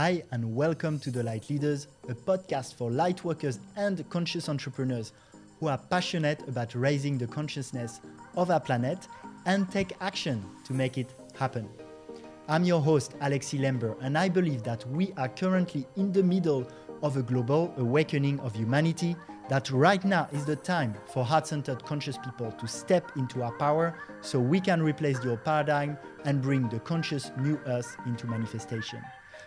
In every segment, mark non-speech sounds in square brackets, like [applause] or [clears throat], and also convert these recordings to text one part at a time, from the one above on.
Hi, and welcome to The Light Leaders, a podcast for light workers and conscious entrepreneurs who are passionate about raising the consciousness of our planet and take action to make it happen. I'm your host, Alexi Lamber, and I believe that we are currently in the middle of a global awakening of humanity, that right now is the time for heart centered conscious people to step into our power so we can replace the old paradigm and bring the conscious new us into manifestation.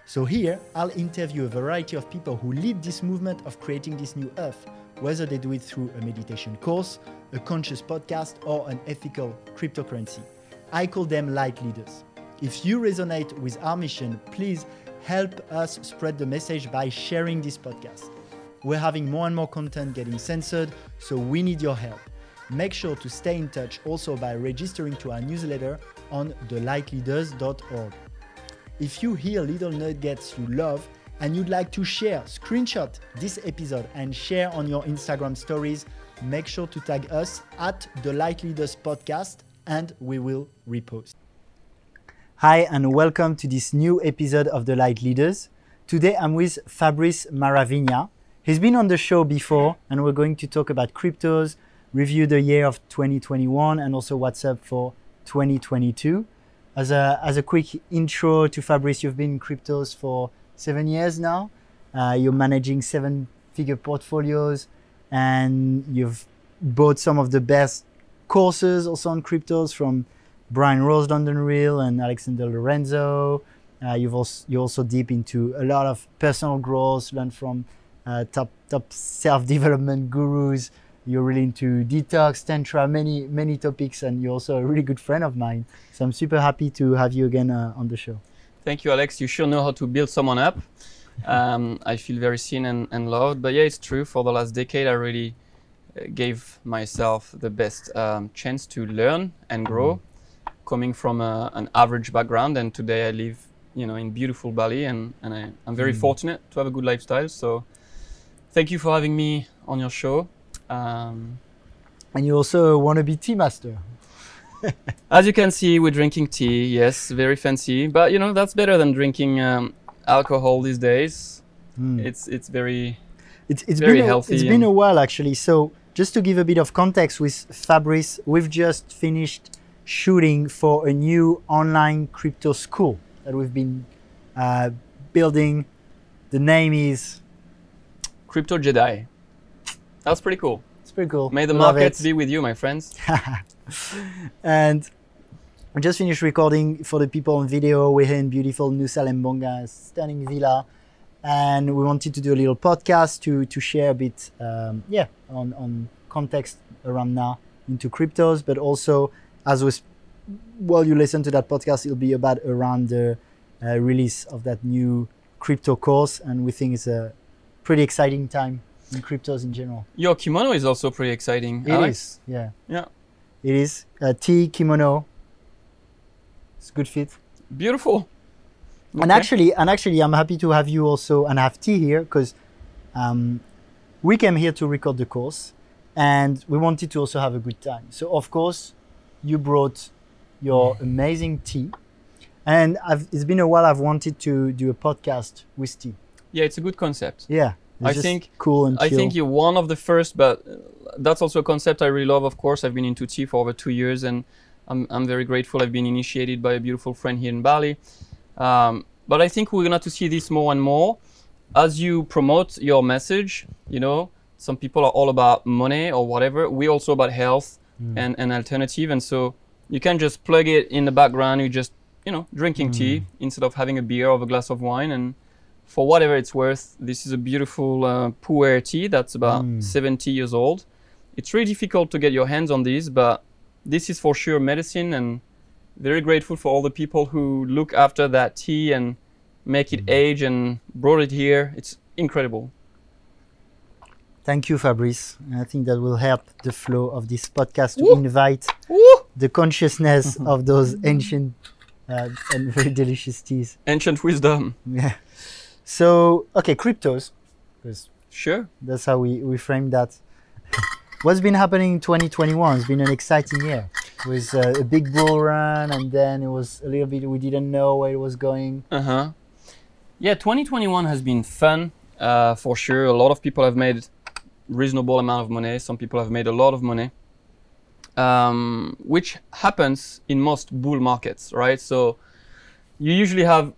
So, here I'll interview a variety of people who lead this movement of creating this new earth, whether they do it through a meditation course, a conscious podcast, or an ethical cryptocurrency. I call them light leaders. If you resonate with our mission, please help us spread the message by sharing this podcast. We're having more and more content getting censored, so we need your help. Make sure to stay in touch also by registering to our newsletter on thelightleaders.org. If you hear little nuggets you love and you'd like to share, screenshot this episode and share on your Instagram stories, make sure to tag us at the Light Leaders Podcast and we will repost. Hi, and welcome to this new episode of The Light Leaders. Today I'm with Fabrice Maravigna. He's been on the show before, and we're going to talk about cryptos, review the year of 2021, and also what's up for 2022. As a, as a quick intro to Fabrice, you've been in cryptos for seven years now. Uh, you're managing seven figure portfolios, and you've bought some of the best courses also on cryptos from Brian Rose, London Real, and Alexander Lorenzo. Uh, you've also you're also deep into a lot of personal growth, learn from uh, top top self development gurus. You're really into detox, tantra, many many topics, and you're also a really good friend of mine. So I'm super happy to have you again uh, on the show. Thank you, Alex. You sure know how to build someone up. Um, I feel very seen and, and loved. But yeah, it's true. For the last decade, I really uh, gave myself the best um, chance to learn and grow, coming from a, an average background. And today I live, you know, in beautiful Bali, and, and I, I'm very Mm. fortunate to have a good lifestyle. So thank you for having me on your show. Um, And you also want to be tea master. [laughs] As you can see, we're drinking tea. Yes, very fancy, but you know that's better than drinking um, alcohol these days. Mm. It's it's very It's, it's Very been a, healthy It's been a while actually. So just to give a bit of context with Fabrice, we've just finished shooting for a new online crypto school that we've been uh, building. The name is crypto Jedi. That's pretty cool. it's pretty cool. May the Love markets it. be with you, my friends. [laughs] and we just finished recording for the people on video. We're here in beautiful Nusa Lembongan, stunning villa, and we wanted to do a little podcast to to share a bit, um, yeah, on on context around now into cryptos, but also as was while you listen to that podcast, it'll be about around the uh, release of that new crypto course, and we think it's a pretty exciting time in cryptos in general. Your kimono is also pretty exciting. It Alex. is, yeah. Yeah. It is a tea kimono. It's a good fit. Beautiful. And actually, and actually, I'm happy to have you also and have tea here because um, we came here to record the course, and we wanted to also have a good time. So of course, you brought your amazing tea, and I've, it's been a while. I've wanted to do a podcast with tea. yeah, it's a good concept. Yeah, it's I think- cool and I think you're one of the first, but uh, that's also a concept I really love. Of course, I've been into tea for over two years, and I'm, I'm very grateful. I've been initiated by a beautiful friend here in Bali. Um, but I think we're gonna to see this more and more as you promote your message. You know, some people are all about money or whatever. We're also about health Mm. and an alternative, and so you can just plug it in the background. You just you know drinking Mm. tea instead of having a beer or a glass of wine and for whatever it's worth, this is a beautiful uh, pu'er tea that's about Mm. 70 years old. It's really difficult to get your hands on these, but this is for sure medicine and very grateful for all the people who look after that tea and make it age and brought it here. It's incredible. Thank you, Fabrice. I think that will help the flow of this podcast to Woo! invite Woo! the consciousness [laughs] of those ancient uh, and very delicious teas. Ancient wisdom. Yeah. So, okay, cryptos, Sure. that's how we, we frame that. [laughs] What's been happening in 2021? It's been an exciting year. It was uh, a big bull run, and then it was a little bit, we didn't know where it was going. Uh huh. Yeah, 2021 has been fun uh, for sure. A lot of people have made reasonable amount of money. Some people have made a lot of money, um, which happens in most bull markets, right? So you usually have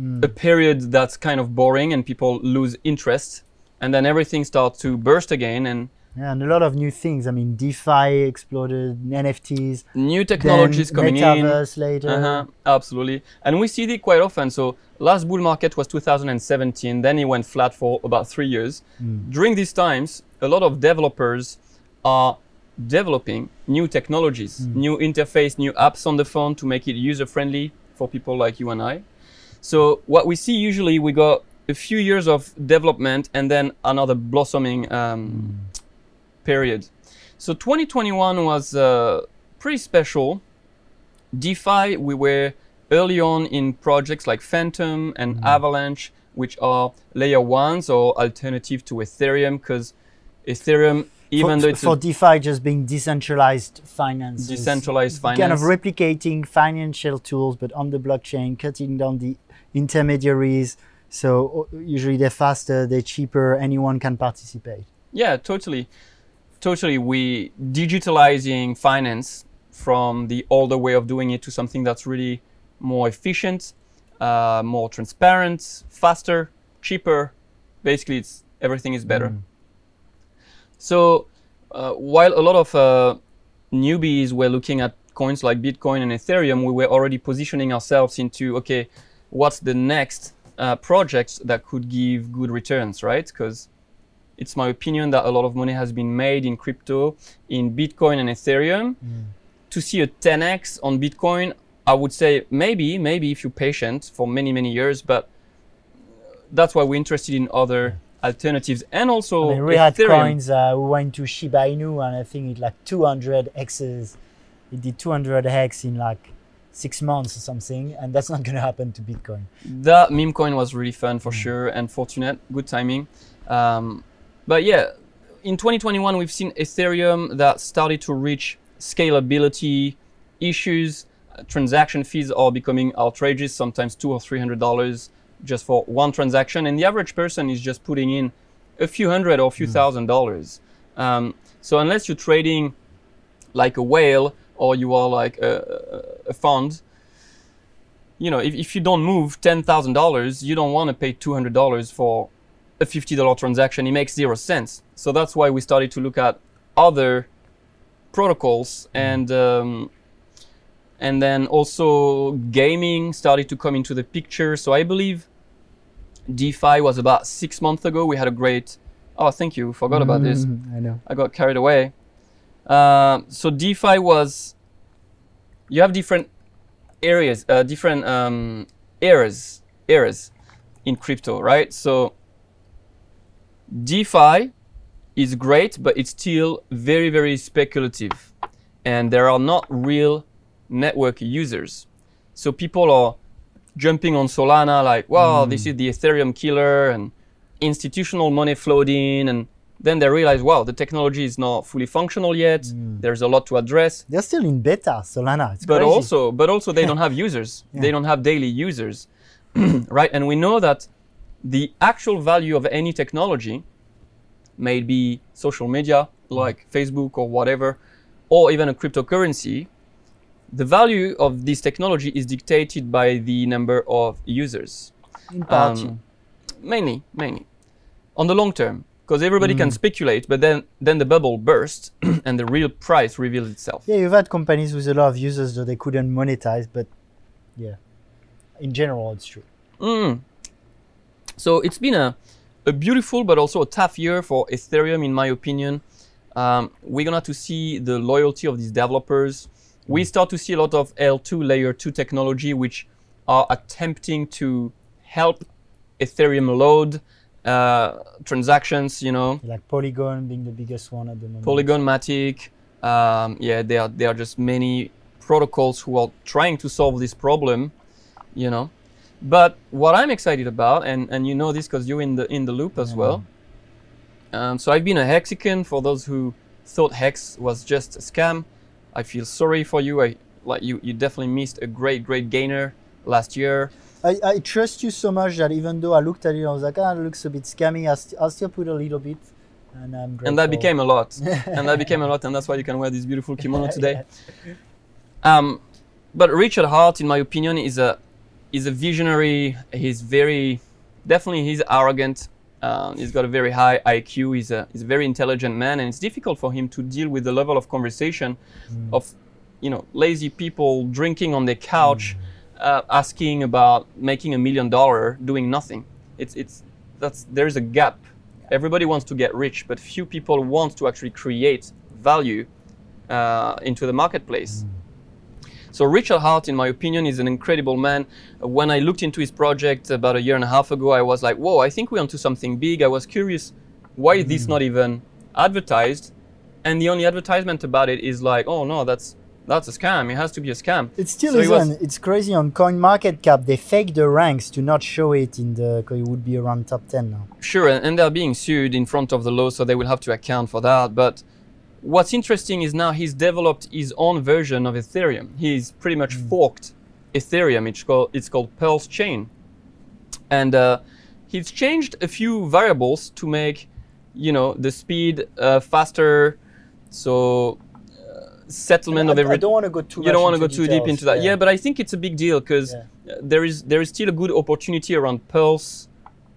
Mm. a period that's kind of boring and people lose interest, and then everything starts to burst again and Yeah, and a lot of new things. I mean, DeFi exploded, NFTs, new technologies coming in. metaverse later. Uh-huh, absolutely. And we see it quite often. So last bull market was 2017. Then it went flat for about three years. Mm. During these times, a lot of developers are developing new technologies, Mm. new interface, new apps on the phone to make it user friendly for people like you and I. So what we see usually, we got a few years of development and then another blossoming um, period. So 2021 was uh, pretty special. DeFi, we were early on in projects like Fantom and Avalanche, which are layer ones or alternative to Ethereum, because Ethereum, even for, though it's for DeFi just being decentralized finance, decentralized finance, kind of replicating financial tools, but on the blockchain, cutting down the intermediaries. So usually they're faster, they're cheaper, anyone can participate. Yeah, totally. Totally. We digitalizing finance from the older way of doing it to something that's really more efficient, uh, more transparent, faster, cheaper. Basically, it's everything is better. Mm. So uh, while a lot of uh, newbies were looking at coins like Bitcoin and Ethereum, we were already positioning ourselves into okay, what's the next uh, project that could give good returns, right? Because it's my opinion that a lot of money has been made in crypto, in Bitcoin and Ethereum. To see a 10x on Bitcoin, I would say maybe, maybe if you're patient for many, many years, but that's why we're interested in other alternatives and also I mean, we had Ethereum. coins, uh, we went to Shiba Inu and I think it like 200 X's. It did 200 X in like six months or something, and that's not [laughs] going to happen to Bitcoin. That meme coin was really fun for sure and fortunate, good timing. Um, but yeah, in 2021 we've seen Ethereum that started to reach scalability issues. Uh, transaction fees are becoming outrageous, sometimes two or three hundred dollars just for one transaction, and the average person is just putting in a few hundred or a few thousand dollars. Um, so unless you're trading like a whale or you are like a, a fund, you know, if, if you don't move ten thousand dollars, you don't want to pay two hundred dollars for a fifty dollar transaction. It makes zero sense. So that's why we started to look at other protocols and um, and then also gaming started to come into the picture. So I believe DeFi was about six months ago. We had a great. Oh, thank you. Forgot about this. Mm, I know. I got carried away. Uh, so DeFi was, you have different areas, uh, different um, eras, eras in crypto, right? So DeFi is great, but it's still very, very speculative, and there are not real network users. So people are jumping on Solana like, wow, this is the Ethereum killer, and institutional money flowed in, and then they realize, wow, the technology is not fully functional yet. There's a lot to address. They're still in beta, Solana. It's but crazy. also but also they [laughs] don't have users. They don't have daily users. [clears throat] Right? And we know that the actual value of any technology may be social media like facebook or whatever or even a cryptocurrency the value of this technology is dictated by the number of users. In part, um, mainly mainly. On the long term because everybody can speculate but then then the bubble bursts [clears throat] and the real price reveals itself yeah, you've had companies with a lot of users that they couldn't monetize, but yeah, in general, it's true. Mm. So it's been a, a beautiful but also a tough year for Ethereum, in my opinion. Um, we're gonna have to see the loyalty of these developers. We start to see a lot of L2 layer 2 technology which are attempting to help Ethereum load uh, transactions, you know. Like Polygon being the biggest one at the moment. Polygon Matic. Um, yeah, there are there are just many protocols who are trying to solve this problem, you know. But what I'm excited about, and, and you know this because you're in the in the loop as well. Um, so I've been a Hexican. For those who thought Hex was just a scam, I feel sorry for you. I like you. You definitely missed a great great gainer last year. I, I trust you so much that even though I looked at it, I was like, ah, it looks a bit scammy. I st- I'll still put a little bit, and I'm grateful. and that became a lot. [laughs] And that became a lot and that's why you can wear this beautiful kimono [laughs] today. Um, but richard heart in my opinion is a is a visionary. He's very definitely he's arrogant um, he's got a very high iq he's a, he's a very intelligent man and it's difficult for him to deal with the level of conversation of you know lazy people drinking on their couch uh, asking about making a million dollar doing nothing it's it's that's there's a gap everybody wants to get rich but few people want to actually create value uh, into the marketplace so Richard Heart, in my opinion, is an incredible man. When I looked into his project about a year and a half ago, I was like, "Whoa! I think we're onto something big." I was curious, why is this not even advertised? And the only advertisement about it is like, "Oh no, that's that's a scam. It has to be a scam." It still So isn't. It's crazy on CoinMarketCap. They fake the ranks to not show it in the. It would be around top ten now. Sure, and, they're being sued in front of the law, so they will have to account for that. But what's interesting is now he's developed his own version of Ethereum. He's pretty much forked Ethereum. It's called it's called Pulse Chain, and uh, he's changed a few variables to make you know the speed uh, faster. So settlement I, of every I don't want to go too. you don't want to go too deep into that. Yeah. but I think it's a big deal because Yeah. there is there is still a good opportunity around Pulse,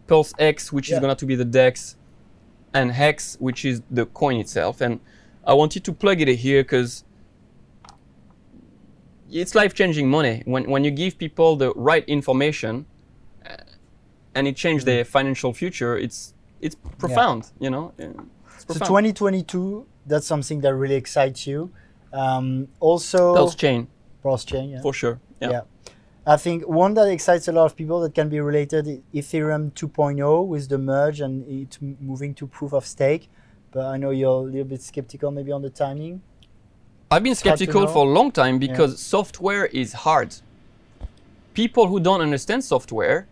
Pulse X, which Yeah. is going to be the DEX, and Hex, which is the coin itself. And I wanted to plug it here because it's life-changing money when when you give people the right information, uh, and it changes Mm. their financial future. It's it's profound, you know. Yeah, So 2022, that's something that really excites you. Um, also, Pulse Chain Pulse chain. Yeah. for sure. Yeah. Yeah. I think one that excites a lot of people that can be related Ethereum 2.0 with the merge and it moving to proof of stake. But I know you're a little bit skeptical maybe on the timing. I've been skeptical for a long time because software is hard. People who don't understand software,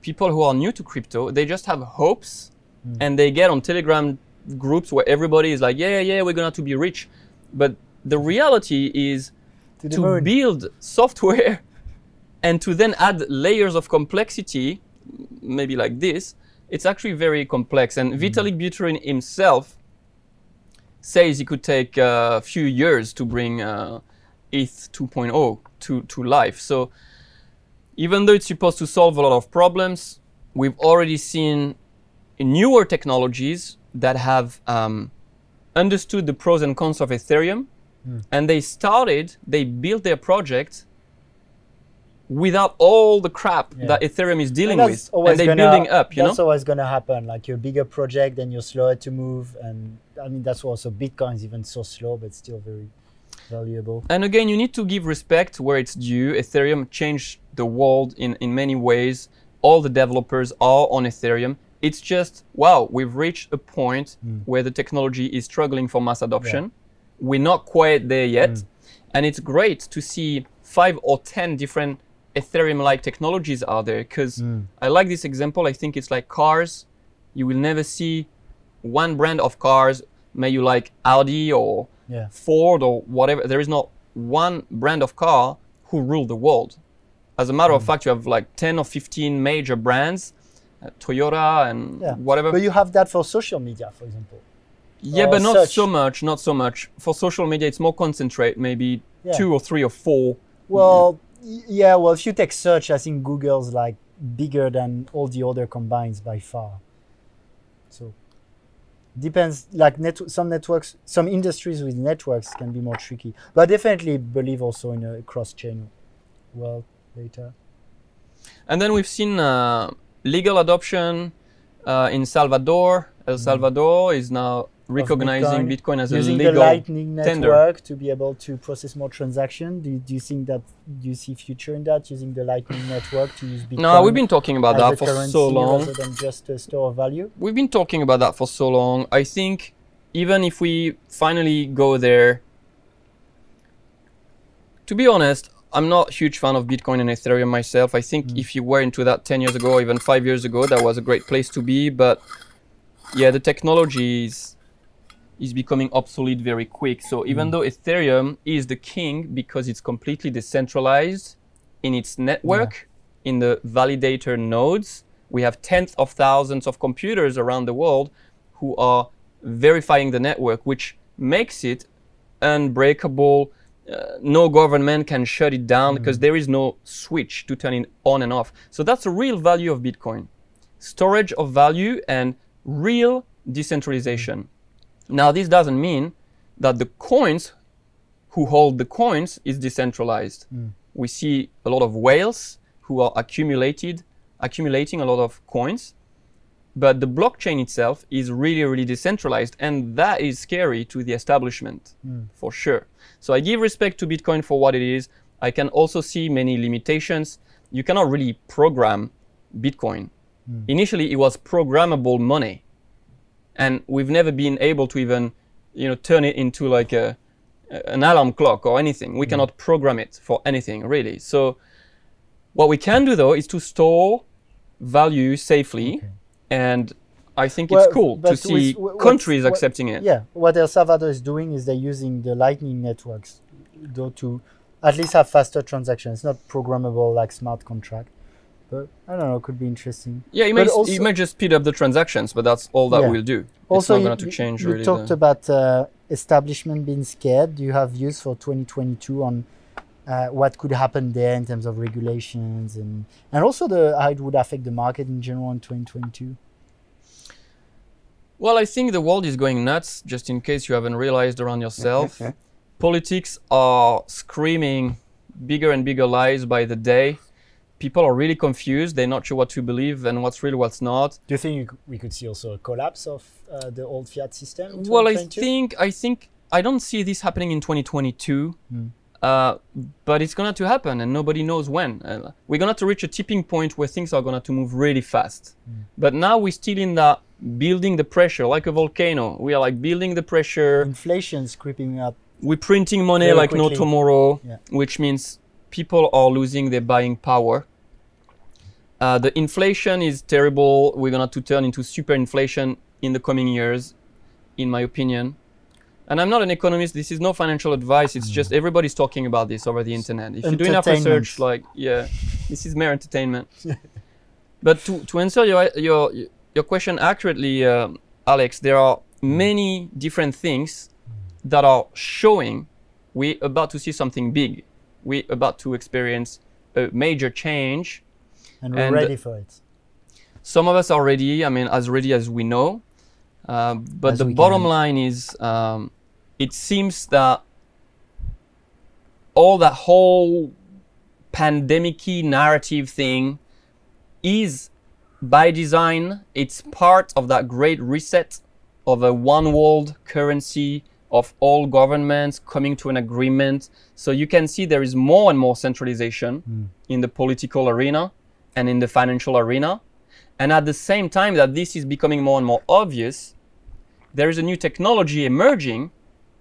people who are new to crypto, they just have hopes Hmm. and they get on Telegram groups where everybody is like, yeah, yeah, yeah, we're going to be rich. But the reality is To to build software [laughs] and to then add layers of complexity, maybe like this, it's actually very complex. And Vitalik Buterin himself says it could take a few years to bring uh, ETH 2.0 to, to life. So even though it's supposed to solve a lot of problems, we've already seen newer technologies that have um, understood the pros and cons of Ethereum, Hmm. and they started, they built their project without all the crap Yeah. that Ethereum is dealing And with, and they're gonna- building up. You know, that's always going to happen. Like you're a bigger project, then you're slower to move. And I mean, that's also Bitcoin is even so slow, but still very valuable. And again, you need to give respect where it's due. Ethereum changed the world in, in many ways. All the developers are on Ethereum. It's just, wow, we've reached a point hmm. where the technology is struggling for mass adoption. We're not quite there yet. Mm. And it's great to see five or 10 different Ethereum like technologies out there because mm. I like this example. I think it's like cars. You will never see one brand of cars, may you like Audi or Yeah. Ford or whatever. There is not one brand of car who rule the world. As a matter of mm. fact, you have like 10 or 15 major brands, uh, Toyota and Yeah. whatever. But you have that for social media, for example. Yeah, but not search. so much, not so much. For social media, it's more concentrate, maybe Yeah. two or three or four. Well, y- yeah. Well, if you take search, I think Google's like bigger than all the other combines by far. So depends. Like net, some networks, some industries with networks can be more tricky. But I definitely believe also in a cross-chain world later. And then we've seen uh, legal adoption uh, in Salvador. El Salvador is now recognizing Bitcoin, Bitcoin, as a Using legal the Lightning tender. network to be able to process more transactions? Do you, do you think that do you see future in that using the Lightning network to use Bitcoin? No, we've been talking about that for so long. rather than just a store of value. We've been talking about that for so long. I think even if we finally go there, to be honest, I'm not a huge fan of Bitcoin and Ethereum myself. I think mm. if you were into that 10 years ago, even five years ago, that was a great place to be. But yeah, the technology is, is becoming obsolete very quick. So even though Ethereum is the king because it's completely decentralized in its network, in the validator nodes. We have tens of thousands of computers around the world who are verifying the network, which makes it unbreakable. Uh, no government can shut it down because there is no switch to turn it on and off. So that's the real value of Bitcoin storage of value and real decentralization. Now, this doesn't mean that the coins who hold the coins is decentralized. Hmm. We see a lot of whales who are accumulated, accumulating a lot of coins, but the blockchain itself is really, really decentralized, and that is scary to the establishment hmm. for sure. So I give respect to Bitcoin for what it is. I can also see many limitations. You cannot really program Bitcoin. Hmm. Initially, it was programmable money, and we've never been able to even, you know, turn it into like a, an alarm clock or anything. We mm. cannot program it for anything really. So, what we can do though is to store value safely, and I think Well, it's cool to see with- countries what- accepting it. Yeah, what El Salvador is doing is they're using the Lightning networks though to at least have faster transactions. It's not programmable like smart contract, but I don't know, it could be interesting. Yeah, it But may, also- it may just speed up the transactions, but that's all that Yeah. will do. Also, it's not you, going to change you really. talked the- about uh, establishment being scared. Do you have views for 2022 on uh, what could happen there in terms of regulations and and also the how it would affect the market in general in 2022? Well, I think the world is going nuts, just in case you haven't realized around yourself. [laughs] Politics are screaming bigger and bigger lies by the day. People are really confused. They're not sure what to believe and what's real, what's not. Do you think we could see also a collapse of uh, the old fiat system? in Well, I think I think I don't see this happening in 2022, Hmm. uh, but it's going to happen, and nobody knows when. Uh, we're going to reach a tipping point where things are going to move really fast. Hmm. But now we're still in that building the pressure, like a volcano. We are like building the pressure. inflation's creeping up. We're printing money Very like no tomorrow, Yeah. which means people are losing their buying power. Uh, the inflation is terrible. We're going to turn into super inflation in the coming years, in my opinion. And I'm not an economist. This is no financial advice. It's just everybody's talking about this over the internet. If you do enough research, like yeah, this is mere entertainment. [laughs] but to, to answer your your your question accurately, um, Alex, there are many different things that are showing we're about to see something big. We're about to experience a major change. And we're And- ready for it. Some of us are ready. I mean, as ready as we know. Uh, but As the bottom can. line is, um, it seems that all that whole pandemic-y narrative thing is by design. It's part of that great reset of a one world currency of all governments coming to an agreement. So you can see there is more and more centralization in the political arena and in the financial arena. And at the same time that this is becoming more and more obvious, there is a new technology emerging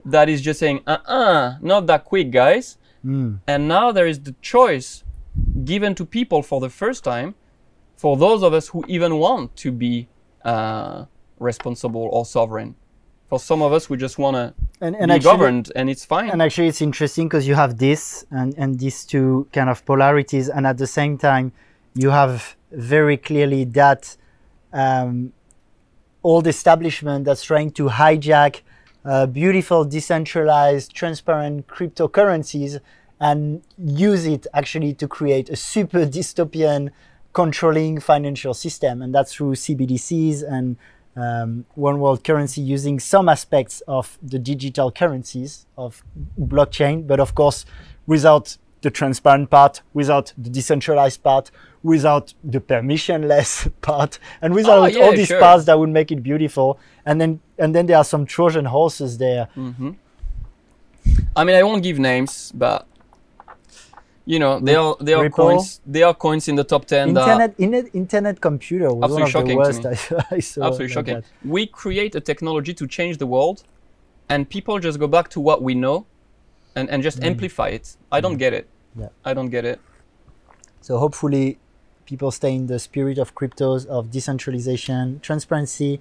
that is just saying, uh uh not that quick, guys. Mm. And now there is the choice given to people for the first time, for those of us who even want to be uh, responsible or sovereign. For some of us, we just want to And, and be actually, governed, and it's fine. And actually, it's interesting because you have this and, and these two kind of polarities, and at the same time, you have very clearly that um, old establishment that's trying to hijack uh, beautiful, decentralized, transparent cryptocurrencies and use it actually to create a super dystopian controlling financial system, and that's through CBDCs and um, one world currency using some aspects of the digital currencies of blockchain, but of course without the transparent part, without the decentralized part, without the permissionless [laughs] part, and without Ah, yeah, all these sure. parts that would make it beautiful. And then and then there are some Trojan horses there. Mm. I mean, I won't give names, but you know, there are there are Ripple? coins. There are coins in the top ten Internet, internet, internet computer was one of the worst. I, I saw. absolutely shocking. We create a technology to change the world, and people just go back to what we know, and and just amplify it. I don't get it. Mm. Yeah. I don't get it. So hopefully, people stay in the spirit of cryptos, of decentralization, transparency,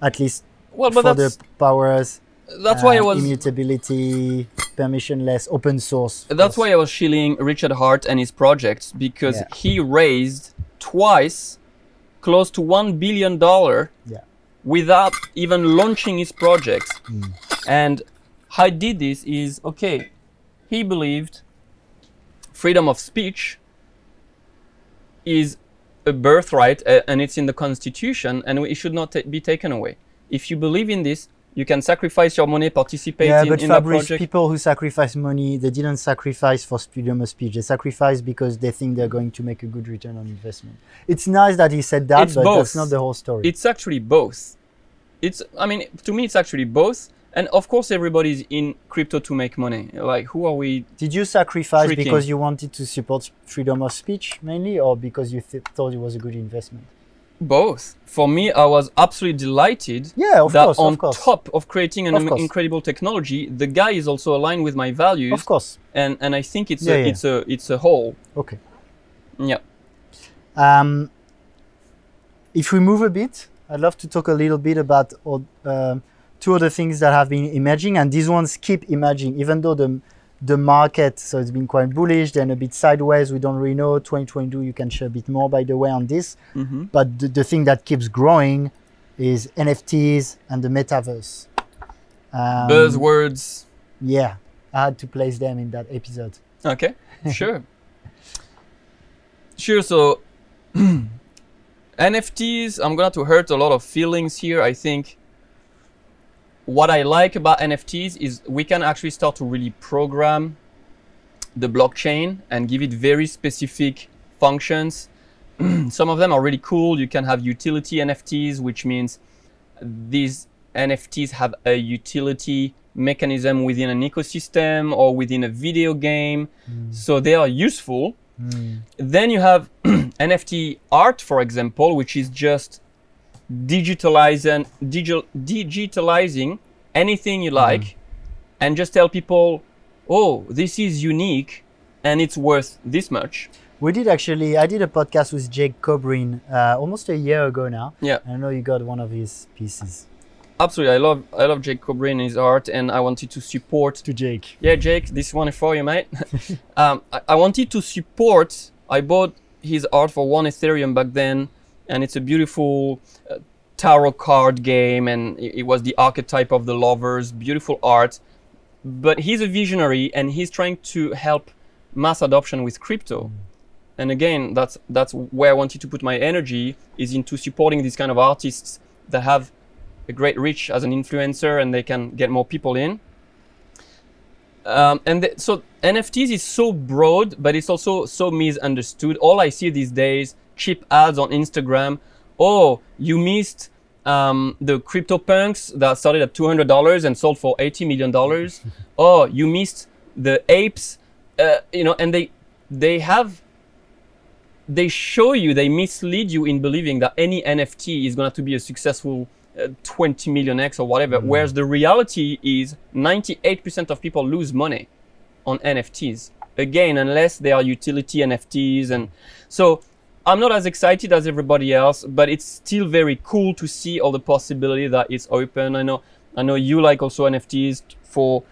at least Well, for the powers. That's why I uh, was immutability, permissionless, open source. That's why I was shilling Richard Heart and his projects because Yeah. he raised twice close to one billion dollar Yeah. without even launching his projects. Hmm. And how he did this is okay, he believed freedom of speech is a birthright uh, and it's in the constitution and it should not ta- be taken away. If you believe in this, you can sacrifice your money, participate Yeah, in, but in Fabrice, people who sacrifice money, they didn't sacrifice for freedom of speech. They sacrifice because they think they're going to make a good return on investment. It's nice that he said that, It's but both. that's not the whole story. it's actually both. It's I mean to me it's actually both. And of course everybody's in crypto to make money. Like who are we Did you sacrifice Freaking. because you wanted to support freedom of speech mainly, or because you th- thought it was a good investment? Both? For me I was absolutely delighted Yeah, of that course, on of course, top of creating an Of incredible technology, the guy is also aligned with my values of course. and and I think it's Yeah, a yeah. it's a it's a whole. Okay. Yeah. Um, if we move a bit, I'd love to talk a little bit about um two other things that have been emerging, and these ones keep emerging, even though the the market so it's been quite bullish, then a bit sideways. We don't really know. 2022, you can share a bit more, by the way, on this. hmm But the, the thing that keeps growing is NFTs and the metaverse. Um, Buzzwords. Yeah, I had to place them in that episode. Okay, [laughs] sure. sure. So, [clears throat] NFTs, I'm going to hurt a lot of feelings here. I think what I like about NFTs is we can actually start to really program the blockchain and give it very specific functions. [clears throat] Some of them are really cool. You can have utility NFTs, which means these NFTs have a utility mechanism within an ecosystem or within a video game. Hmm. So they are useful. Hmm. Then you have [clears throat] NFT art, for example, which is just digitalizing, digital, digitalizing anything you like and just tell people, oh, this is unique and it's worth this much. We did actually. I did a podcast with Jake Kobrin uh, almost a year ago now. Yeah. I know you got one of his pieces. Absolutely. I love, I love Jake Kobrin and his art and I wanted to support To Jake. Yeah, Jake, this one is for you, mate. [laughs] um, I, I wanted to support. I bought his art for one Ethereum back then, and it's a beautiful uh, tarot card game, and it, it was the archetype of the lovers. Beautiful art, but he's a visionary, and he's trying to help mass adoption with crypto. And again, that's that's where I wanted to put my energy is into supporting these kind of artists that have a great reach as an influencer, and they can get more people in. Um, and th- so NFTs is so broad, but it's also so misunderstood. All I see these days, cheap ads on Instagram. Oh, you missed um, the CryptoPunks that started at two hundred dollars and sold for eighty million dollars. [laughs] oh, you missed the apes. Uh, you know, and they they have they show you they mislead you in believing that any NFT is going to be a successful uh, 20 million X or whatever. Whereas the reality is 98% of people lose money on NFTs. Again, unless they are utility NFTs. And so I'm not as excited as everybody else, but it's still very cool to see all the possibility that it's open. I know, I know you like also NFTs for,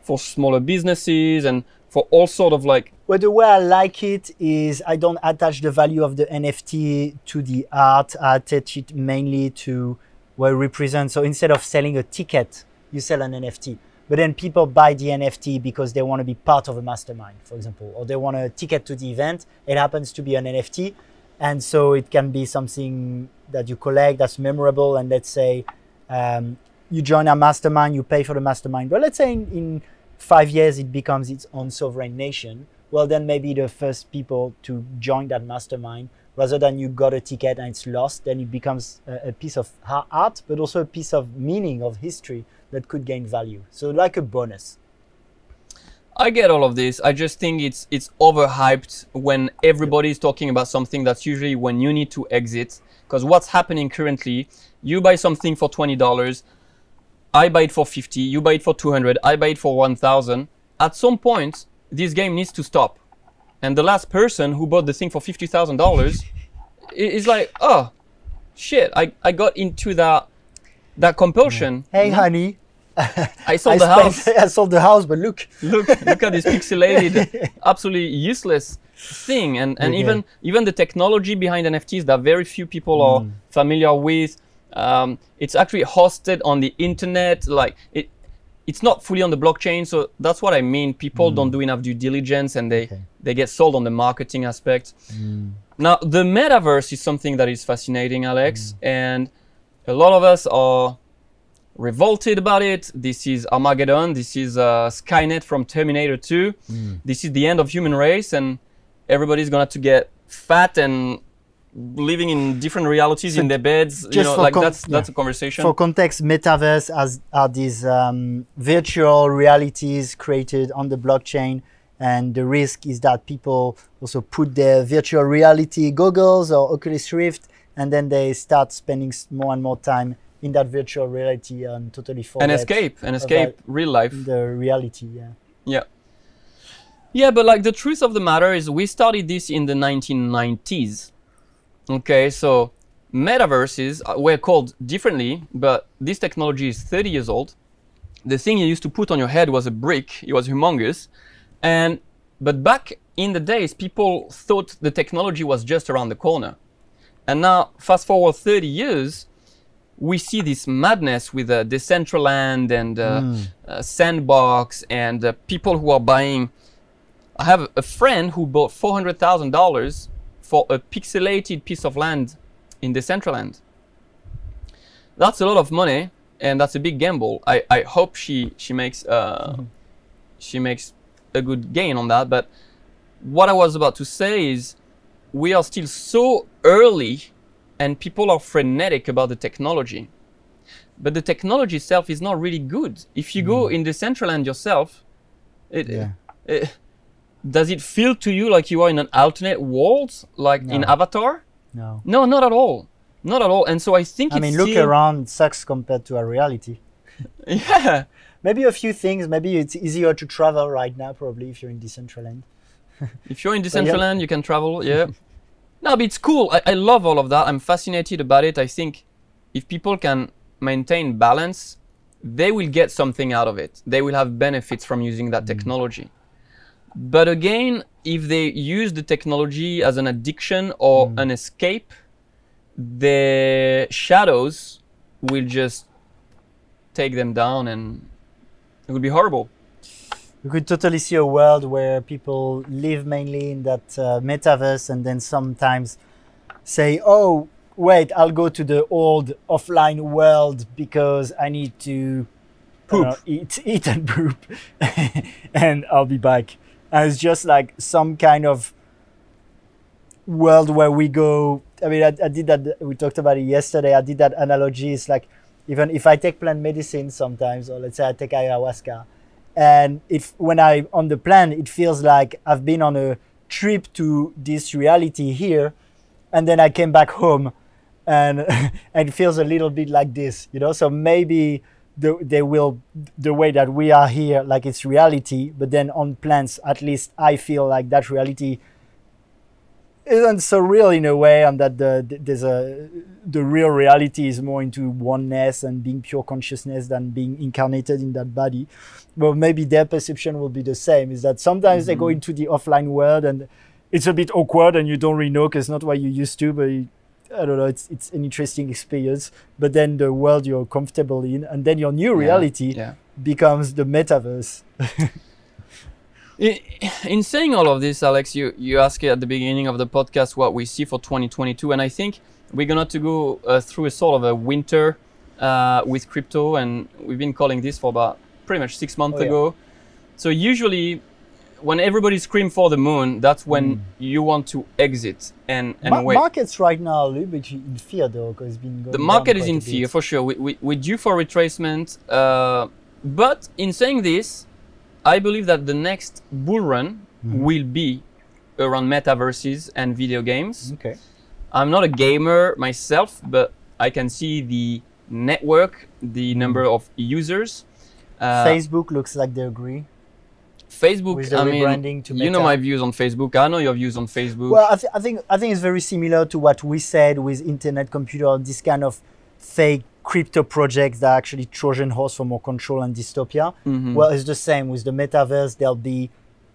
for smaller businesses and for all sort of like Well, the way I like it is I don't attach the value of the NFT to the art. I attach it mainly to what it represents. So instead of selling a ticket, you sell an NFT. But then people buy the NFT because they want to be part of a mastermind, for example, or they want a ticket to the event. It happens to be an NFT. And so it can be something that you collect that's memorable. And let's say um, you join a mastermind, you pay for the mastermind. But let's say in, in five years it becomes its own sovereign nation. Well, then maybe the first people to join that mastermind, rather than you got a ticket and it's lost, then it becomes a, a piece of art, but also a piece of meaning of history that could gain value. So like a bonus. I get all of this. I just think it's it's overhyped when everybody is talking about something that's usually when you need to exit. Because what's happening currently, you buy something for twenty dollars, I buy it for fifty, you buy it for two hundred, I buy it for one thousand. At some point, this game needs to stop. And the last person who bought the thing for fifty thousand dollars is like, oh, shit! I, I got into that that compulsion. Hey, honey, [laughs] I sold I the house. [laughs] I sold the house, but look. look look at this pixelated [laughs] absolutely useless thing and and even even the technology behind nfts that very few people Mm. are familiar with um, it's actually hosted on the internet like it it's not fully on the blockchain so that's what i mean people don't do enough due diligence and they Mm. Okay. Mm. they get sold on the marketing aspect now the metaverse is something that is fascinating alex Mm. and a lot of us are revolted about it. This is Armageddon. This is uh, Skynet from Terminator 2. This is the end of human race, and everybody's gonna have to get fat and living in different realities So in their beds. You just know, like that's that's yeah. a conversation. For context, metaverse as are these um, virtual realities created on the blockchain, and the risk is that people also put their virtual reality goggles or Oculus Rift, and then they start spending more and more time in that virtual reality and totally forget and escape and escape real life. the reality. Yeah. Yeah. Yeah, but like the truth of the matter is we started this in the 1990s. Okay, so metaverses uh, were called differently, but this technology is 30 years old. The thing you used to put on your head was a brick. It was humongous. And but back in the days people thought the technology was just around the corner. And now fast forward 30 years, we see this madness with uh, Decentraland and uh, uh, Sandbox and uh, people who are buying. I have a friend who bought four hundred thousand dollars for a pixelated piece of land in Decentraland. That's a lot of money, and that's a big gamble. I, I hope she she makes uh, she makes a good gain on that. But what I was about to say is, we are still so early and people are frenetic about the technology. But the technology itself is not really good. If you go mm. in the Decentraland yourself, it, Yeah. it- does it feel to you like you are in an alternate world, like in Avatar? No. No, not at all. Not at all. And so I think it's I mean, look around. Sucks compared to our reality. [laughs] Yeah. Maybe a few things. Maybe it's easier to travel right now, probably if you're in Decentraland. If you're in But yeah. Decentraland, you can travel. Yeah. [laughs] no, but it's cool. I, I love all of that. I'm fascinated about it. I think if people can maintain balance, they will get something out of it. They will have benefits from using that mm. technology. But again, if they use the technology as an addiction or mm. an escape, the shadows will just take them down and it would be horrible. You could totally see a world where people live mainly in that uh, metaverse and then sometimes say, oh, wait, I'll go to the old offline world because I need to know, eat, [laughs] eat and poop [laughs] and I'll be back. And it's just like some kind of world where we go. I mean, I, I did that. We talked about it yesterday. I did that analogy. It's like even if I take plant medicine sometimes, or let's say I take ayahuasca, and if when I on the plant, it feels like I've been on a trip to this reality here, and then I came back home, and [laughs] and it feels a little bit like this, you know. So maybe the, they will the way that we are here, like it's reality, but then on plants, at least I feel like that reality isn't so real in a way and that the, the- there's a the real reality is more into oneness and being pure consciousness than being incarnated in that body well maybe their perception will be the same is that sometimes they go mm-hmm. into the offline world and it's a bit awkward and you don't really know because not what you used to but you- I don't know. It's it's an interesting experience, but then the world you're comfortable in, and then your new reality Yeah. becomes the metaverse. [laughs] In, in saying all of this, Alex, you, you asked at the beginning of the podcast what we see for 2022, and I think we're going to go uh, through a sort of a winter uh, with crypto, and we've been calling this for about pretty much six months Oh, yeah. ago. So usually, when everybody screams for the moon, that's when you want to exit and and Ma- wait. markets right now a little bit in fear though, because it's been going the market is in fear for sure. We, we, we're due for retracement. Uh, but in saying this, I believe that the next bull run Mm-hmm. will be around metaverses and video games. Okay. I'm not a gamer myself, but I can see the network, the number of users. Uh, Facebook looks like they agree. Facebook, with the I mean, rebranding to you know my views on Facebook. I know your views on Facebook. Well, I, th- I think I think it's very similar to what we said with internet computer, this kind of fake crypto projects that are actually Trojan horse for more control and dystopia. Mhm. Well, it's the same with the metaverse. There'll be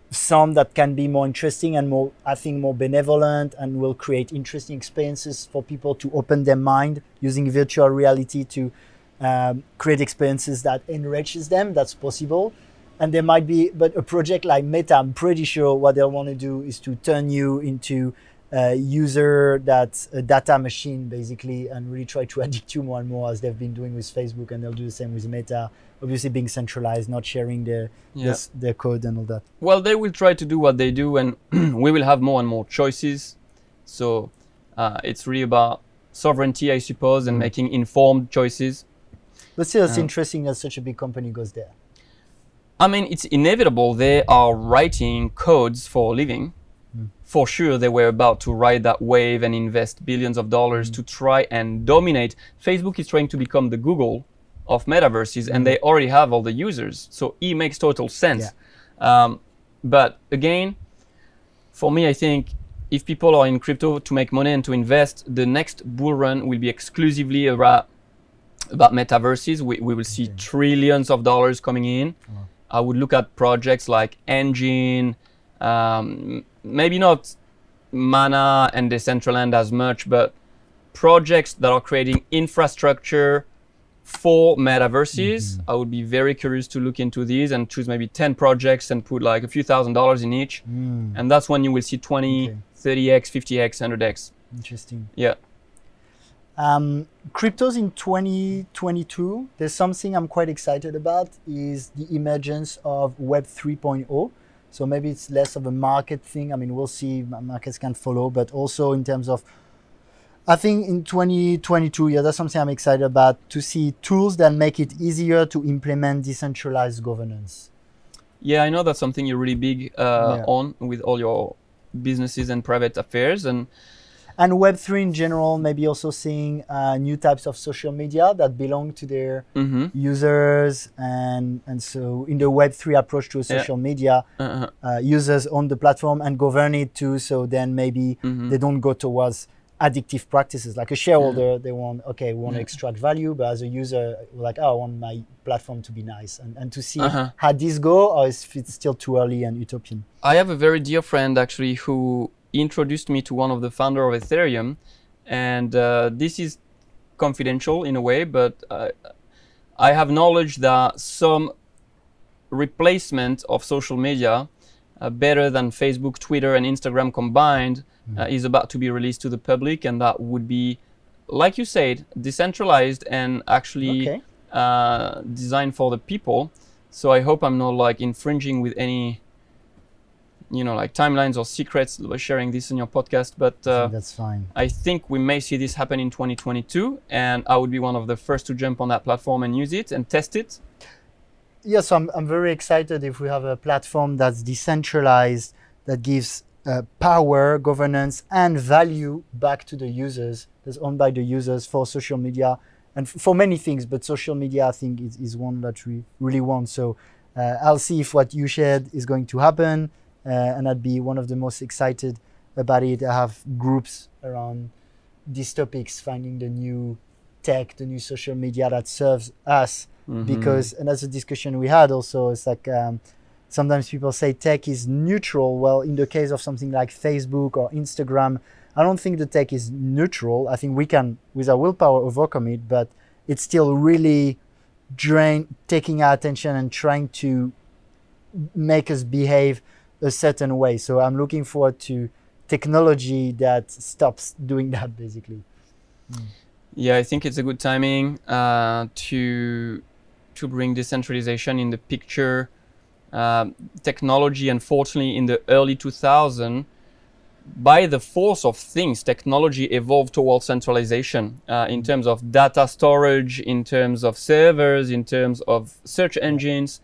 some that can be more interesting and more, I think, more benevolent and will create interesting experiences for people to open their mind using virtual reality to um, create experiences that enriches them. That's possible. And there might be, but a project like Meta, I'm pretty sure what they'll want to do is to turn you into a user that's a data machine, basically, and really try to [laughs] addict you more and more as they've been doing with Facebook, and they'll do the same with Meta. Obviously, being centralized, not sharing their Yeah. their, their code and all that. Well, they will try to do what they do, and [clears throat] we will have more and more choices. So uh, it's really about sovereignty, I suppose, and Mm. making informed choices. But still, it's Yeah. interesting that such a big company goes there. I mean, it's inevitable. They are writing codes for a living. Mm. For sure, they were about to ride that wave and invest billions of dollars Mm. to try and dominate. Facebook is trying to become the Google of metaverses, and they already have all the users. So it makes total sense. Um, but again, for me, I think if people are in crypto to make money and to invest, the next bull run will be exclusively about about metaverses. We, we will see trillions of dollars coming in. I would look at projects like Enjin, um, maybe not Mana and Decentraland as much, but projects that are creating infrastructure for metaverses. I would be very curious to look into these and choose maybe 10 projects and put like a few thousand dollars in each. Mm, And that's when you will see 20, Okay. 30x, 50x, 100x. interesting. Yeah. Um, cryptos in 2022, there's something I'm quite excited about is the emergence of Web 3.0. So maybe it's less of a market thing. I mean, we'll see. ma- Markets can follow, but also in terms of, I think in 2022, yeah, that's something I'm excited about to see tools that make it easier to implement decentralized governance. Yeah, I know that's something you're really big uh, Yeah. on with all your businesses and private affairs. And and Web3 in general, maybe also seeing uh, new types of social media that belong to their mhm. users. And, and so, in the Web3 approach to Yeah. social media, Uh-huh. uh, users own the platform and govern it too. So then maybe Mhm. they don't go towards addictive practices. Like a shareholder, they want, okay, we want to extract value, but as a user, like, oh, I want my platform to be nice. And, and to see Uh-huh. how this go, or if it's still too early and utopian. I have a very dear friend actually who introduced me to one of the founder of Ethereum, and uh, this is confidential in a way, but uh, I have knowledge that some replacement of social media, uh, better than Facebook, Twitter, and Instagram combined, uh, is about to be released to the public, and that would be, like you said, decentralized and actually Okay. uh, designed for the people. So I hope I'm not like infringing with any, you know, like timelines or secrets by sharing this in your podcast. But uh, that's fine. I think we may see this happen in 2022, and I would be one of the first to jump on that platform and use it and test it. yes, I'm, I'm very excited if we have a platform that's decentralized, that gives uh, power, governance, and value back to the users, that's owned by the users for social media and f- for many things. But social media, I think, is, is one that we really want. So uh, I'll see if what you shared is going to happen, and I'd be one of the most excited about it. I have groups around these topics, finding the new tech, the new social media that serves us Mhm. because and that's a discussion we had also it's like um, sometimes people say tech is neutral well in the case of something like facebook or instagram i don't think the tech is neutral i think we can with our willpower overcome it but it's still really drain taking our attention and trying to make us behave a certain way so i'm looking forward to technology that stops doing that basically Yeah, I think it's a good timing uh, to to bring decentralization in the picture. Um, technology, unfortunately, in the early 2000, by the force of things, technology evolved towards centralization uh, in terms of data storage, in terms of servers, in terms of search engines.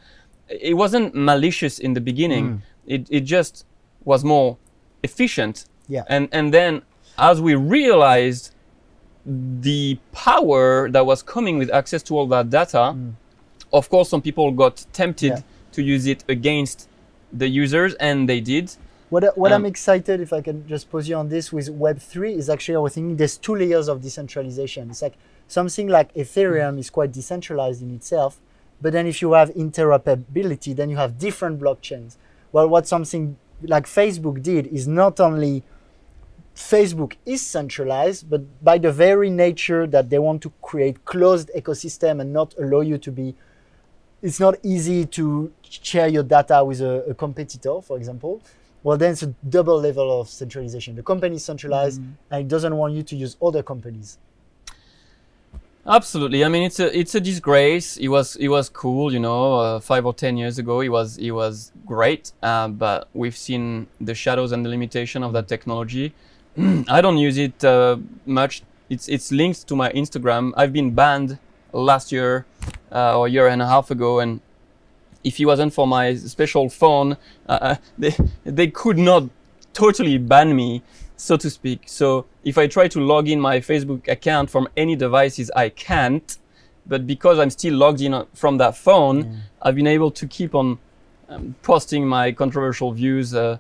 It wasn't malicious in the beginning. Mm. It, it just was more efficient. Yeah. And and then as we realized the power that was coming with access to all that data, Mm. of course, some people got tempted Yeah. to use it against the users, and they did. What, what Um, I'm excited, if I can just pause you on this, with Web3 is actually I was thinking there's two layers of decentralization. It's like something like Ethereum is quite decentralized in itself, but then if you have interoperability, then you have different blockchains. Well, what something like Facebook did is not only Facebook is centralized, but by the very nature that they want to create closed ecosystem and not allow you to be, it's not easy to share your data with a, a competitor, for example. Well, then it's a double level of centralization. The company is centralized mm-hmm. and it doesn't want you to use other companies. Absolutely. I mean, it's a it's a disgrace. It was it was cool, you know, uh, five or ten years ago. It was it was great, uh, but we've seen the shadows and the limitation of that technology. [clears throat] I don't use it uh, much. It's it's linked to my Instagram. I've been banned last year uh, or a year and a half ago, and if it wasn't for my special phone, uh, [laughs] they they could not totally ban me, so to speak. So if I try to log in my Facebook account from any devices, I can't. But because I'm still logged in from that phone, I've been able to keep on um, posting my controversial views uh,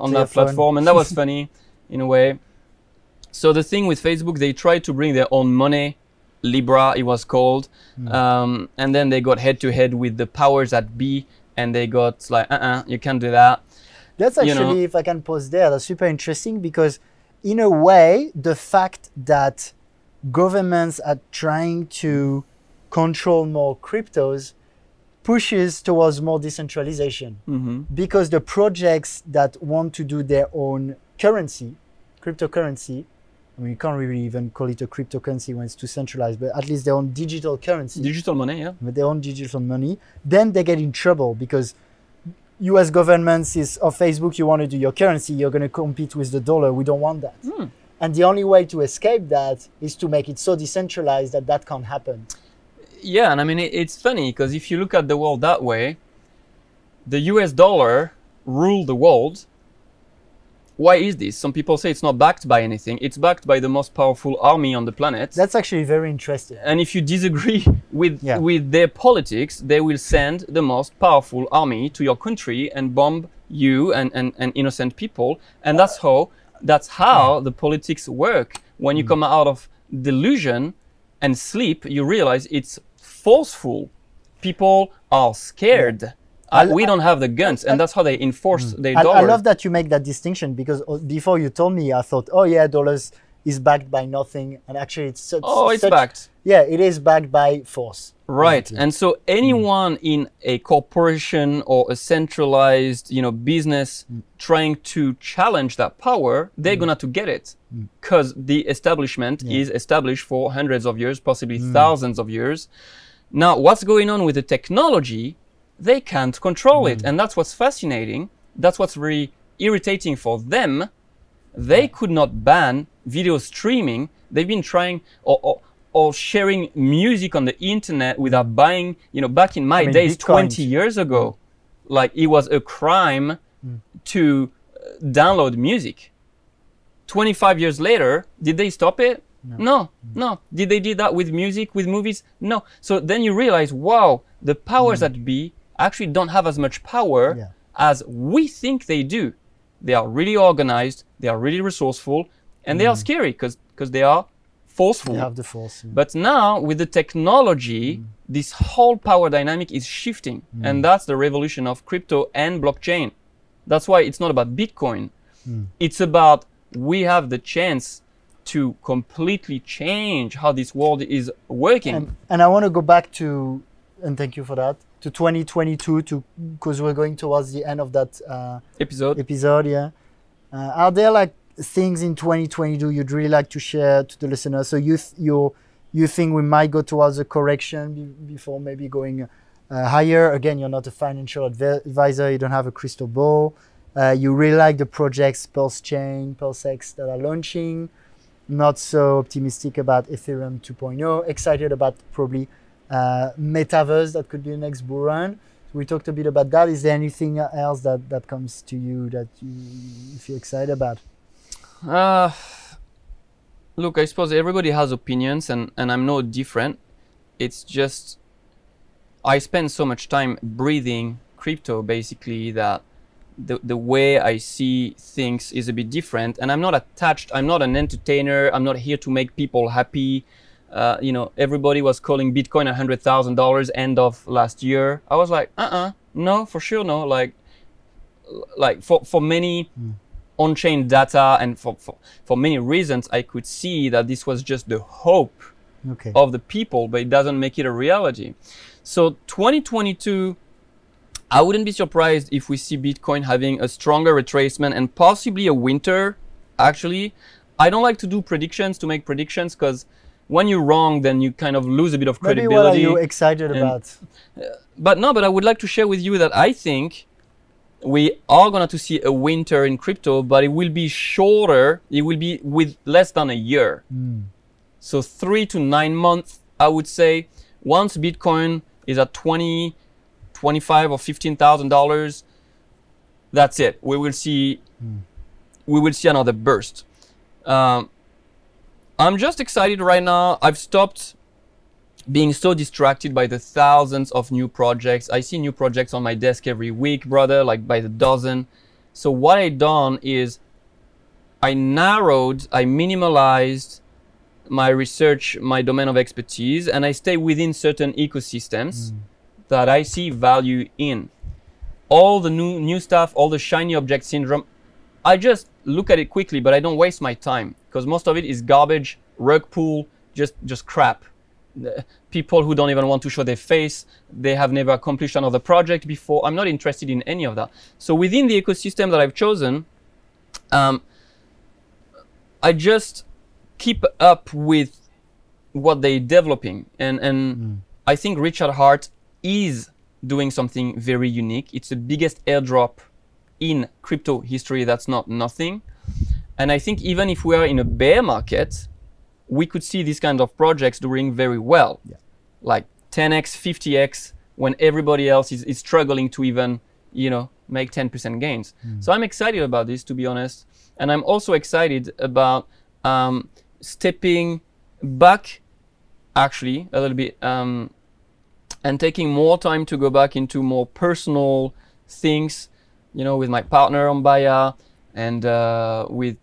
on that platform, and that was [laughs] funny in a way. So the thing with Facebook, they tried to bring their own money, Libra, it was called, um, and then they got head to head with the powers that be, and they got like, uh-uh, you can't do that. That's you actually, know. if I can pause there, that's super interesting because, in a way, the fact that governments are trying to control more cryptos pushes towards more decentralization hmm because the projects that want to do their own currency, cryptocurrency, I mean, you can't really even call it a cryptocurrency when it's too centralized, but at least their own digital currency Digital money, yeah. with their own digital money, then they get in trouble because US governments is of Facebook, you want to do your currency, you're going to compete with the dollar. We don't want that. Hmm. And the only way to escape that is to make it so decentralized that that can't happen. Yeah, and I mean, it, it's funny because if you look at the world that way, the US dollar ruled the world. Why is this? Some people say it's not backed by anything. It's backed by the most powerful army on the planet. That's actually very interesting. and if you disagree [laughs] with Yeah. with their politics, they will send the most powerful army to your country and bomb you and, and, and innocent people. And that's how that's how the politics work. When you Mm. come out of delusion and sleep, you realize it's forceful. People are scared. Uh, we don't have the guns, and that's how they enforce their Mm. I, dollar. I love that you make that distinction because uh, before you told me, I thought, oh yeah, dollars is backed by nothing, and actually it's such. oh, it's such- backed. Yeah, it is backed by force. Right. And so anyone in a corporation or a centralized, you know, business trying to challenge that power, they're gonna to get it. Because the establishment Yeah. is established for hundreds of years, possibly thousands of years. Now, what's going on with the technology? They can't control it. Mm. And that's what's fascinating. That's what's really irritating for them. They could not ban video streaming. They've been trying or, or, or sharing music on the internet without buying, you know, back in my mean, days, Bitcoin. 20 years ago, like it was a crime mm. to uh, download music. 25 years later, did they stop it? No. Mm. no, Did they do that with music, with movies? No. So then you realize, wow, the powers that be actually don't have as much power Yeah. as we think they do. They are really organized, they are really resourceful, and they are mm. scary because they are forceful. You have the force. yeah. But now with the technology, mm. this whole power dynamic is shifting. Mm. And that's the revolution of crypto and blockchain. That's why it's not about Bitcoin. It's about we have the chance to completely change how this world is working. and, and I want to go back to, and thank you for that, to 2022, to because we're going towards the end of that uh, Episode. episode. Yeah, uh, are there like things in 2022 you'd really like to share to the listeners? So you th- you you think we might go towards a correction be- before maybe going uh, higher? Again, you're not a financial advi- advisor. You don't have a crystal ball. Uh, you really like the projects PulseChain, PulseX that are launching. Not so optimistic about Ethereum 2.0. Excited about probably metaverse that could be the next bull run. We talked a bit about that. Is there anything else that, that comes to you that you, you feel excited about? Uh, look, I suppose everybody has opinions, and, and I'm no different. It's just I spend so much time breathing crypto basically that the, the way I see things is a bit different. And I'm not attached. I'm not an entertainer. I'm not here to make people happy. Uh, you know, everybody was calling Bitcoin hundred thousand dollars end of last year. I was like, uh-uh, no, for sure, no. Like, like for for many on-chain data and for, for for many reasons, I could see that this was just the hope Okay. of the people, but it doesn't make it a reality. So 2022, I wouldn't be surprised if we see Bitcoin having a stronger retracement and possibly a winter. Actually, I don't like to do predictions to make predictions because when you're wrong, then you kind of lose a bit of Maybe credibility. what are you excited and- about? Uh, but no, but I would like to share with you that I think we are going to see a winter in crypto, but it will be shorter. It will be with less than a year. Hmm. So three to nine months, I would say. Once Bitcoin is at 20, 25 or $15,000, that's it. We will see, hmm. we will see another burst. Um, I'm just excited right now. I've stopped being so distracted by the thousands of new projects. I see new projects on my desk every week, brother, like by the dozen. So what I done is I narrowed, I minimalized my research, my domain of expertise, and I stay within certain ecosystems hmm. that I see value in. All the new new stuff, all the shiny object syndrome, I just look at it quickly, but I don't waste my time because most of it is garbage, rug pull, just just crap. People who don't even want to show their face, they have never accomplished another project before. I'm not interested in any of that. So within the ecosystem that I've chosen, um, I just keep up with what they're developing, and and I think Richard Heart is doing something very unique. It's the biggest airdrop in crypto history. That's not nothing. And I think even if we are in a bear market, we could see these kind of projects doing very well, like 10x, 50x, when everybody else is, is struggling to even, you know, make 10% gains. So I'm excited about this, to be honest, and I'm also excited about um, stepping back, actually, a little bit, um, and taking more time to go back into more personal things, you know, with my partner on Baya and uh, with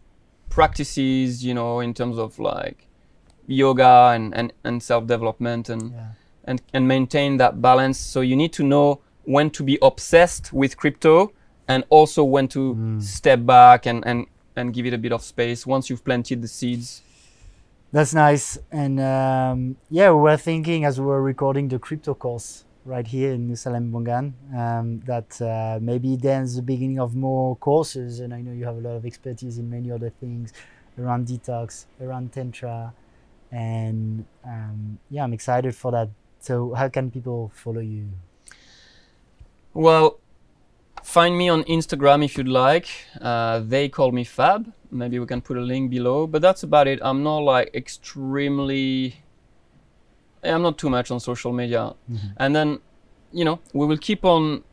practices, you know, in terms of like yoga and, and, and self development and, Yeah. and and maintain that balance. So you need to know when to be obsessed with crypto and also when to step back and, and, and give it a bit of space once you've planted the seeds. That's nice. And um, yeah, we were thinking as we were recording the crypto course right here in Nusa Lembongan um, that uh, maybe then's the beginning of more courses. And I know you have a lot of expertise in many other things around detox, around Tantra. And um, yeah, I'm excited for that. So, how can people follow you? Well, find me on Instagram if you'd like. Uh, they call me Fab. Maybe we can put a link below. But that's about it. I'm not like extremely. I'm not too much on social media. Mm-hmm. And then, you know, we will keep on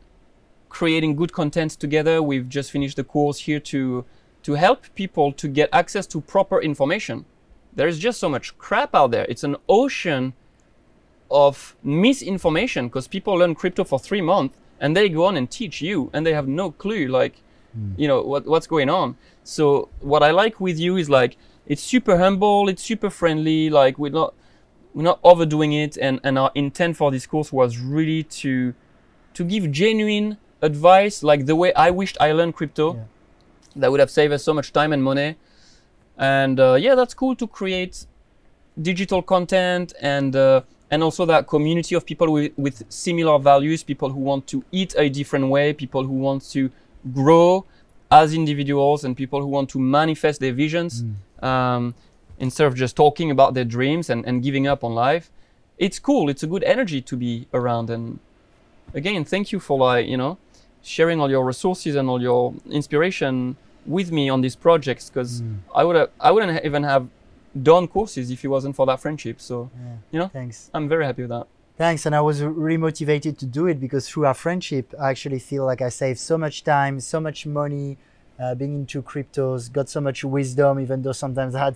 creating good content together. We've just finished the course here to to help people to get access to proper information. There is just so much crap out there. It's an ocean of misinformation because people learn crypto for three months and they go on and teach you and they have no clue like mm. you know what, what's going on so what i like with you is like it's super humble it's super friendly like we're not we're not overdoing it and, and our intent for this course was really to to give genuine advice like the way i wished i learned crypto Yeah. that would have saved us so much time and money. And uh, yeah that's cool to create digital content and uh, and also that community of people with, with similar values people who want to eat a different way people who want to grow as individuals and people who want to manifest their visions. Um, instead of just talking about their dreams and, and giving up on life it's cool it's a good energy to be around and again thank you for like you know sharing all your resources and all your inspiration with me on these projects because i would have i wouldn't even have done courses if it wasn't for that friendship so Yeah. you know Thanks. i'm very happy with that Thanks, and I was really motivated to do it because through our friendship, I actually feel like I saved so much time, so much money, uh, being into cryptos, got so much wisdom, even though sometimes I had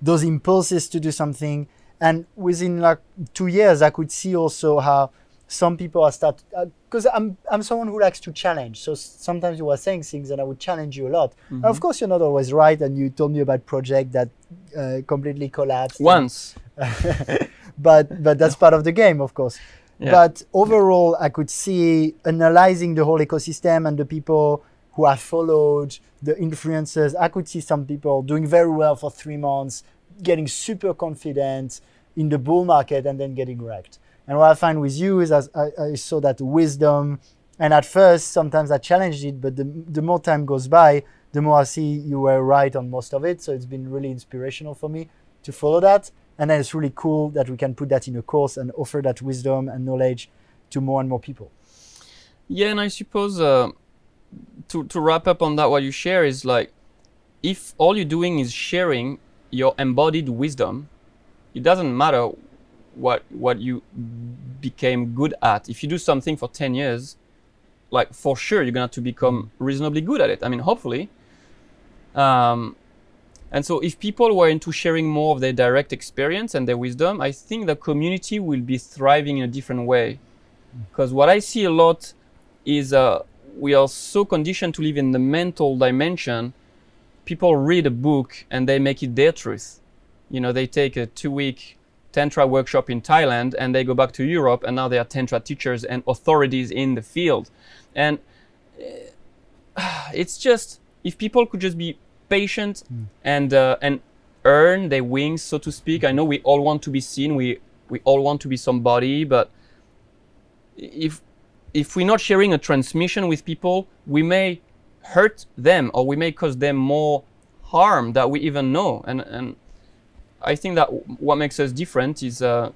those impulses to do something. And within like two years, I could see also how some people are start because I'm I'm someone who likes to challenge. So sometimes you are saying things and I would challenge you a lot. And of course, you're not always right, and you told me about project that uh, completely collapsed. Once. [laughs] but but that's part of the game, of course. Yeah. But overall, I could see analyzing the whole ecosystem and the people who have followed the influencers. I could see some people doing very well for three months, getting super confident in the bull market, and then getting wrecked. And what I find with you is I, I saw that wisdom, and at first sometimes I challenged it, but the, the more time goes by, the more I see you were right on most of it. So it's been really inspirational for me to follow that. And then it's really cool that we can put that in a course and offer that wisdom and knowledge to more and more people. Yeah, and I suppose uh, to to wrap up on that, what you share is like, if all you're doing is sharing your embodied wisdom, it doesn't matter what what you became good at. If you do something for ten years, like for sure you're gonna to become reasonably good at it. I mean, hopefully. Um, and so, if people were into sharing more of their direct experience and their wisdom, I think the community will be thriving in a different way. Because what I see a lot is uh, we are so conditioned to live in the mental dimension. People read a book and they make it their truth. You know, they take a two-week tantra workshop in Thailand and they go back to Europe and now they are tantra teachers and authorities in the field. And uh, [sighs] it's just if people could just be patient and uh, and earn their wings, so to speak. I know we all want to be seen. We we all want to be somebody, but if if we're not sharing a transmission with people, we may hurt them or we may cause them more harm that we even know. And and I think that w- what makes us different is uh,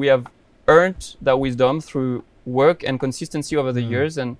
we have earned that wisdom through work and consistency over the years. And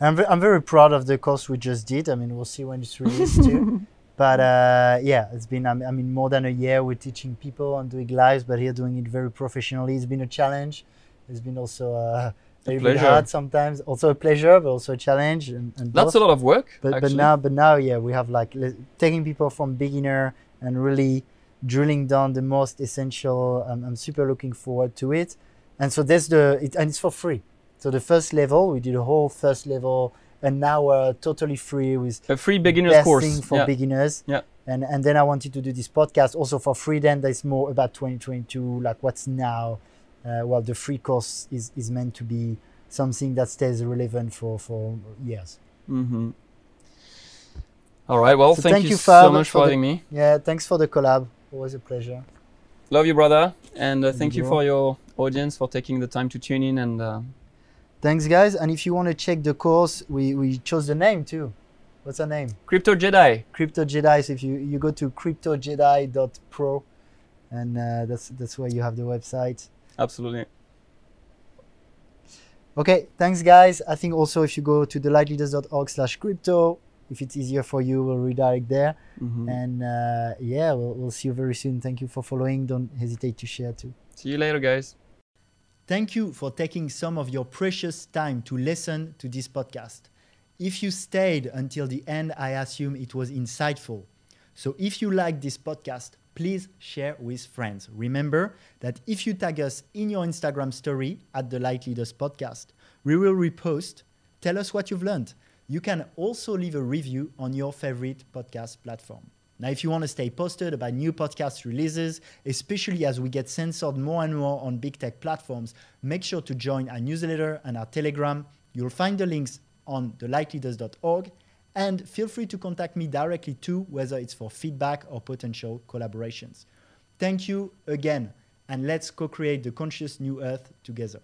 I'm, ve- I'm very proud of the course we just did. I mean, we'll see when it's released too. [laughs] But uh, yeah, it's been, I mean- I mean, more than a year we're teaching people and doing lives, but here doing it very professionally. It's been a challenge. It's been also uh, a bit pleasure. hard sometimes. Also a pleasure, but also a challenge. And, and that's both. a lot of work. but but now but now yeah we have like taking people from beginner and really drilling down the most essential um, i'm super looking forward to it and so that's the it, and it's for free so the first level we did a whole first level and now we're totally free with a free beginner's course. thing for yeah. beginners Yeah. and and then i wanted to do this podcast also for free then there's more about 2022 like what's now uh, well the free course is is meant to be something that stays relevant for for years hmm All right. Well, So thank, thank you, you, so much for for the- having me. yeah thanks for the collab always a pleasure Love you, brother, and uh, thank you for your audience for taking the time to tune in. And uh, Thanks, guys. And if you want to check the course, we, we chose the name too. What's our name? Crypto Jedi. Crypto Jedi. So if you, you go to cryptojedi.pro, and uh, that's that's where you have the website. Absolutely. Okay, thanks, guys. I think also if you go to thelightleaders.org slash crypto, if it's easier for you, we'll redirect there. Mhm. And uh, yeah, we'll, we'll see you very soon. Thank you for following. Don't hesitate to share too. See you later, guys. Thank you for taking some of your precious time to listen to this podcast. If you stayed until the end, I assume it was insightful. So if you like this podcast, please share with friends. Remember that if you tag us in your Instagram story at the Light Leaders Podcast, we will repost. Tell us what you've learned. You can also leave a review on your favorite podcast platform. Now, if you want to stay posted about new podcast releases, especially as we get censored more and more on big tech platforms, make sure to join our newsletter and our Telegram. You'll find the links on thelightleaders.org. And feel free to contact me directly too, whether it's for feedback or potential collaborations. Thank you again, and let's co create the conscious new earth together.